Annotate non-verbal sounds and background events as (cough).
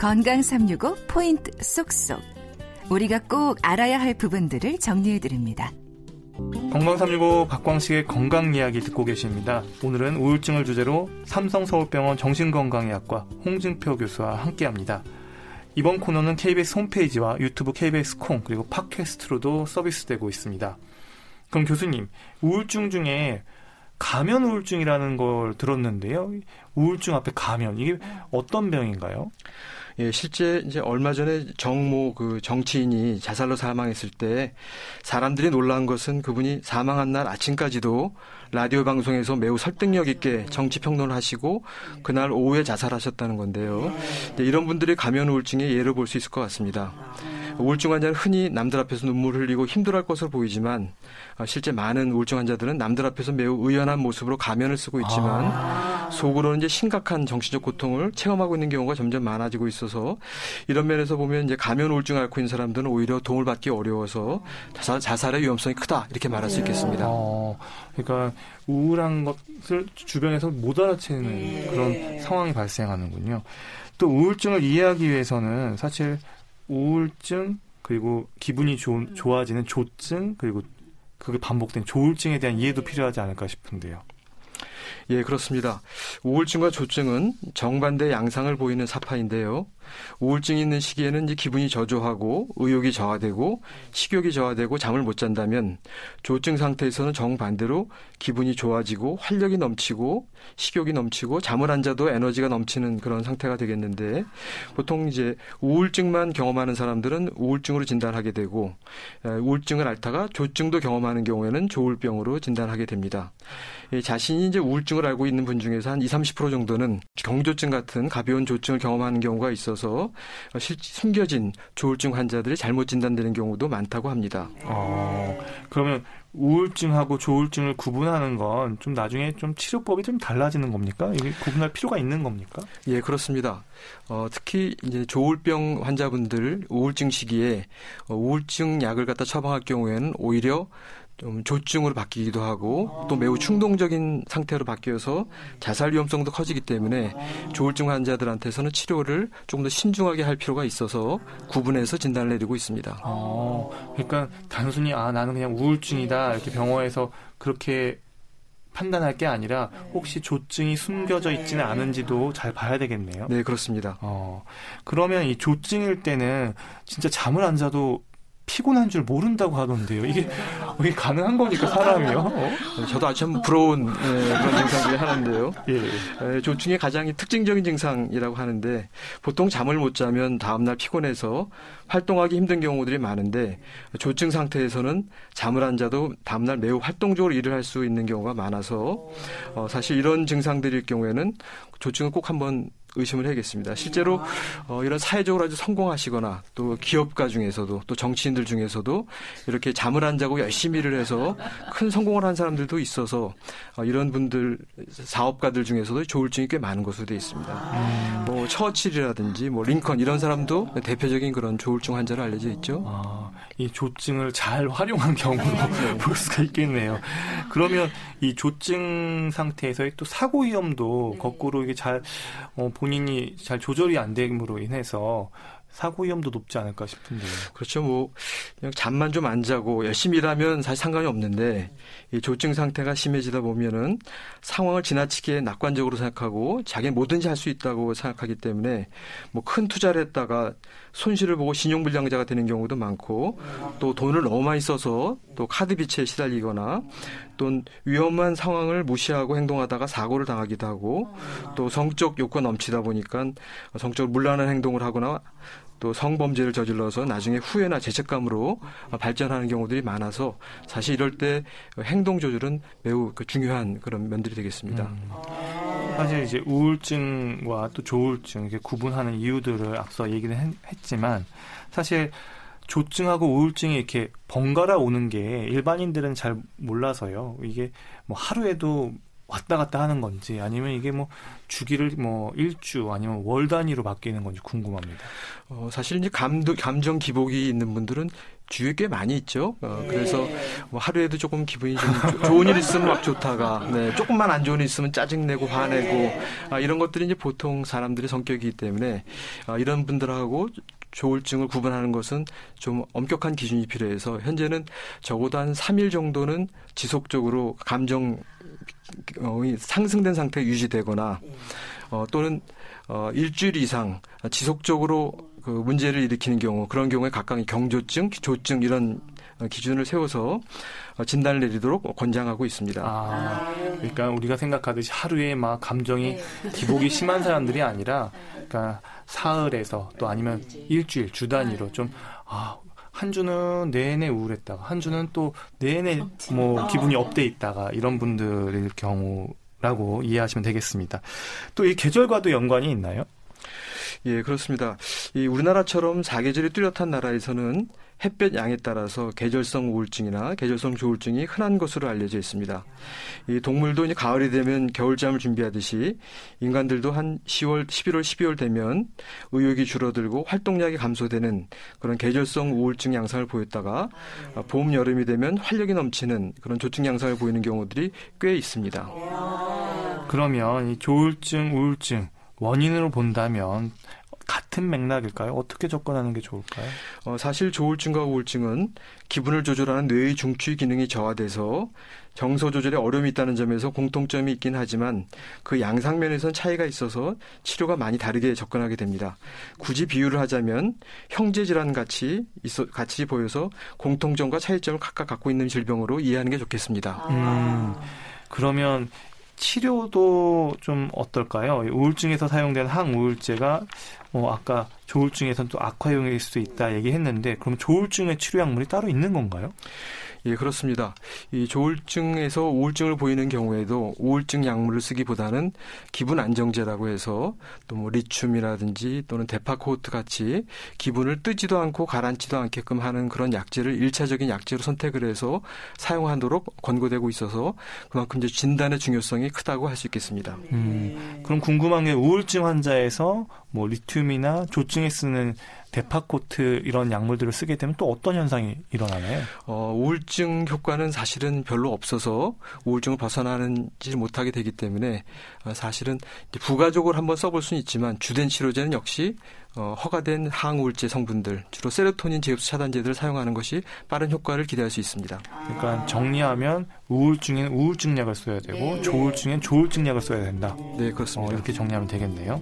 건강 365 포인트 쏙쏙. 우리가 꼭 알아야 할 부분들을 정리해 드립니다. 건강 365 박광식의 건강 이야기 듣고 계십니다. 오늘은 우울증을 주제로 삼성서울병원 정신건강의학과 홍진표 교수와 함께 합니다. 이번 코너는 KBS 홈페이지와 유튜브 KBS 콩 그리고 팟캐스트로도 서비스되고 있습니다. 그럼 교수님, 우울증 중에 가면 우울증이라는 걸 들었는데요. 우울증 앞에 가면 이게 어떤 병인가요? 예, 실제 이제 얼마 전에 정모 그 정치인이 자살로 사망했을 때 사람들이 놀란 것은 그분이 사망한 날 아침까지도 라디오 방송에서 매우 설득력 있게 정치 평론을 하시고 그날 오후에 자살하셨다는 건데요. 이런 분들이 가면 우울증의 예를 볼 수 있을 것 같습니다. 우울증 환자는 흔히 남들 앞에서 눈물 흘리고 힘들어할 것으로 보이지만 어, 실제 많은 우울증 환자들은 남들 앞에서 매우 의연한 모습으로 가면을 쓰고 있지만 아. 속으로는 이제 심각한 정신적 고통을 체험하고 있는 경우가 점점 많아지고 있어서 이런 면에서 보면 이제 가면 우울증 을 앓고 있는 사람들은 오히려 도움을 받기 어려워서 자살, 자살의 위험성이 크다 이렇게 말할 수 있겠습니다. 어, 그러니까 우울한 것을 주변에서 못 알아채는 네. 그런 상황이 발생하는군요. 또 우울증을 이해하기 위해서는 사실 우울증 그리고 기분이 조, 좋아지는 조증 그리고 그게 반복된 조울증에 대한 이해도 필요하지 않을까 싶은데요. 예, 그렇습니다. 우울증과 조증은 정반대 양상을 보이는 사파인데요. 우울증이 있는 시기에는 이제 기분이 저조하고 의욕이 저하되고 식욕이 저하되고 잠을 못 잔다면 조증 상태에서는 정반대로 기분이 좋아지고 활력이 넘치고 식욕이 넘치고 잠을 안 자도 에너지가 넘치는 그런 상태가 되겠는데 보통 이제 우울증만 경험하는 사람들은 우울증으로 진단하게 되고 우울증을 앓다가 조증도 경험하는 경우에는 조울병으로 진단하게 됩니다. 자신이 이제 우울증을 앓고 있는 분 중에서 한 20, 30% 정도는 경조증 같은 가벼운 조증을 경험하는 경우가 있어서 실 숨겨진 조울증 환자들이 잘못 진단되는 경우도 많다고 합니다. 어, 그러면 우울증하고 조울증을 구분하는 건 좀 나중에 좀 치료법이 좀 달라지는 겁니까? 이게 구분할 필요가 있는 겁니까? 예, 그렇습니다. 어, 특히 이제 조울병 환자분들 우울증 시기에 어, 우울증 약을 갖다 처방할 경우에는 오히려 좀 조증으로 바뀌기도 하고 또 매우 충동적인 상태로 바뀌어서 자살 위험성도 커지기 때문에 조울증 환자들한테서는 치료를 조금 더 신중하게 할 필요가 있어서 구분해서 진단을 내리고 있습니다. 어, 그러니까 단순히 아 나는 그냥 우울증이다 이렇게 병원에서 그렇게 판단할 게 아니라 혹시 조증이 숨겨져 있지는 않은지도 잘 봐야 되겠네요. 네, 그렇습니다. 어, 그러면 이 조증일 때는 진짜 잠을 안 자도 피곤한 줄 모른다고 하던데요. 이게 이게 가능한 겁니까 사람이요? 어? 저도 아주 참 부러운 예, 그런 증상 중에 하나인데요. 예. 예, 조증의 가장 특징적인 증상이라고 하는데 보통 잠을 못 자면 다음날 피곤해서 활동하기 힘든 경우들이 많은데 조증 상태에서는 잠을 안 자도 다음날 매우 활동적으로 일을 할 수 있는 경우가 많아서 어, 사실 이런 증상들일 경우에는 조증을 꼭 한번 의심을 해야겠습니다. 실제로 어, 이런 사회적으로 아주 성공하시거나 또 기업가 중에서도 또 정치인들 중에서도 이렇게 잠을 안 자고 열심히 일을 해서 큰 성공을 한 사람들도 있어서 어, 이런 분들 사업가들 중에서도 조울증이 꽤 많은 것으로 되어 있습니다. 음. 뭐 처칠이라든지 뭐 링컨 이런 사람도 대표적인 그런 조울증 환자로 알려져 있죠. 아, 이 조증을 잘 활용한 경우로 네. (laughs) 볼 수가 있겠네요. 그러면 이 조증 상태에서의 또 사고 위험도 네. 거꾸로 이게 잘 어, 본인이 잘 조절이 안 됨으로 인해서 사고 위험도 높지 않을까 싶은데요. 그렇죠. 뭐 그냥 잠만 좀 안 자고 열심히 일하면 사실 상관이 없는데 이 조증 상태가 심해지다 보면은 상황을 지나치게 낙관적으로 생각하고 자기 뭐든지 할 수 있다고 생각하기 때문에 뭐 큰 투자를 했다가 손실을 보고 신용불량자가 되는 경우도 많고 또 돈을 너무 많이 써서 또 카드 빚에 시달리거나 또 위험한 상황을 무시하고 행동하다가 사고를 당하기도 하고 또 성적 욕구가 넘치다 보니까 성적으로 물란한 행동을 하거나 또 성범죄를 저질러서 나중에 후회나 죄책감으로 발전하는 경우들이 많아서 사실 이럴 때 행동 조절은 매우 그 중요한 그런 면들이 되겠습니다. 음. 사실 이제 우울증과 또 조울증 이렇게 구분하는 이유들을 앞서 얘기는 했지만 사실 조증하고 우울증이 이렇게 번갈아 오는 게 일반인들은 잘 몰라서요. 이게 뭐 하루에도 왔다 갔다 하는 건지 아니면 이게 뭐 주기를 뭐 일주 아니면 월 단위로 바뀌는 건지 궁금합니다. 어, 사실 이제 감 감정 기복이 있는 분들은 주위에 꽤 많이 있죠. 어, 그래서 뭐 하루에도 조금 기분이 좀 좋은 일 있으면 막 좋다가, 네, 조금만 안 좋은 일 있으면 짜증내고 화내고, 아, 이런 것들이 이제 보통 사람들의 성격이기 때문에, 아, 이런 분들하고 조울증을 구분하는 것은 좀 엄격한 기준이 필요해서 현재는 적어도 한 3일 정도는 지속적으로 감정 어, 상승된 상태 유지되거나 어, 또는 어, 일주일 이상 지속적으로 그 문제를 일으키는 경우 그런 경우에 각각 경조증, 조증 이런 기준을 세워서 진단을 내리도록 권장하고 있습니다. 아, 그러니까 우리가 생각하듯이 하루에 막 감정이 네. 기복이 심한 사람들이 아니라, 그러니까 사흘에서 또 아니면 일주일 주 단위로 좀 아, 한 주는 내내 우울했다가 한 주는 또 내내 뭐 기분이 업돼 있다가 이런 분들일 경우라고 이해하시면 되겠습니다. 또 이 계절과도 연관이 있나요? 예, 그렇습니다. 이 우리나라처럼 사계절이 뚜렷한 나라에서는 햇볕 양에 따라서 계절성 우울증이나 계절성 조울증이 흔한 것으로 알려져 있습니다. 이 동물도 이제 가을이 되면 겨울잠을 준비하듯이 인간들도 한 10월, 11월, 12월 되면 의욕이 줄어들고 활동량이 감소되는 그런 계절성 우울증 양상을 보였다가 봄, 여름이 되면 활력이 넘치는 그런 조증 양상을 보이는 경우들이 꽤 있습니다. 그러면 이 조울증, 우울증 원인으로 본다면 같은 맥락일까요? 어떻게 접근하는 게 좋을까요? 어, 사실 조울증과 우울증은 기분을 조절하는 뇌의 중추 기능이 저하돼서 정서 조절에 어려움이 있다는 점에서 공통점이 있긴 하지만 그 양상면에선 차이가 있어서 치료가 많이 다르게 접근하게 됩니다. 굳이 비유를 하자면 형제 질환 같이 있어 같이 보여서 공통점과 차이점을 각각 갖고 있는 질병으로 이해하는 게 좋겠습니다. 음, 그러면 치료도 좀 어떨까요? 우울증에서 사용된 항우울제가 뭐 아까 조울증에선 또 악화용일 수도 있다 얘기했는데 그럼 조울증의 치료 약물이 따로 있는 건가요? 예, 그렇습니다. 이 조울증에서 우울증을 보이는 경우에도 우울증 약물을 쓰기보다는 기분 안정제라고 해서 또 뭐 리튬이라든지 또는 데파코트 같이 기분을 뜨지도 않고 가라앉지도 않게끔 하는 그런 약제를 일차적인 약제로 선택을 해서 사용하도록 권고되고 있어서 그만큼 이제 진단의 중요성이 크다고 할 수 있겠습니다. 음, 그럼 궁금한 게 우울증 환자에서 뭐 리튬이나 조증에 쓰는 데파코트 이런 약물들을 쓰게 되면 또 어떤 현상이 일어나나요? 어, 우울증 효과는 사실은 별로 없어서 우울증을 벗어나는지 못하게 되기 때문에 어, 사실은 부가적으로 한번 써볼 수는 있지만 주된 치료제는 역시 어, 허가된 항우울제 성분들 주로 세로토닌 제흡수 차단제들을 사용하는 것이 빠른 효과를 기대할 수 있습니다. 그러니까 정리하면 우울증엔 우울증 약을 써야 되고 네. 조울증엔 조울증 약을 써야 된다. 네 그렇습니다. 어, 이렇게 정리하면 되겠네요.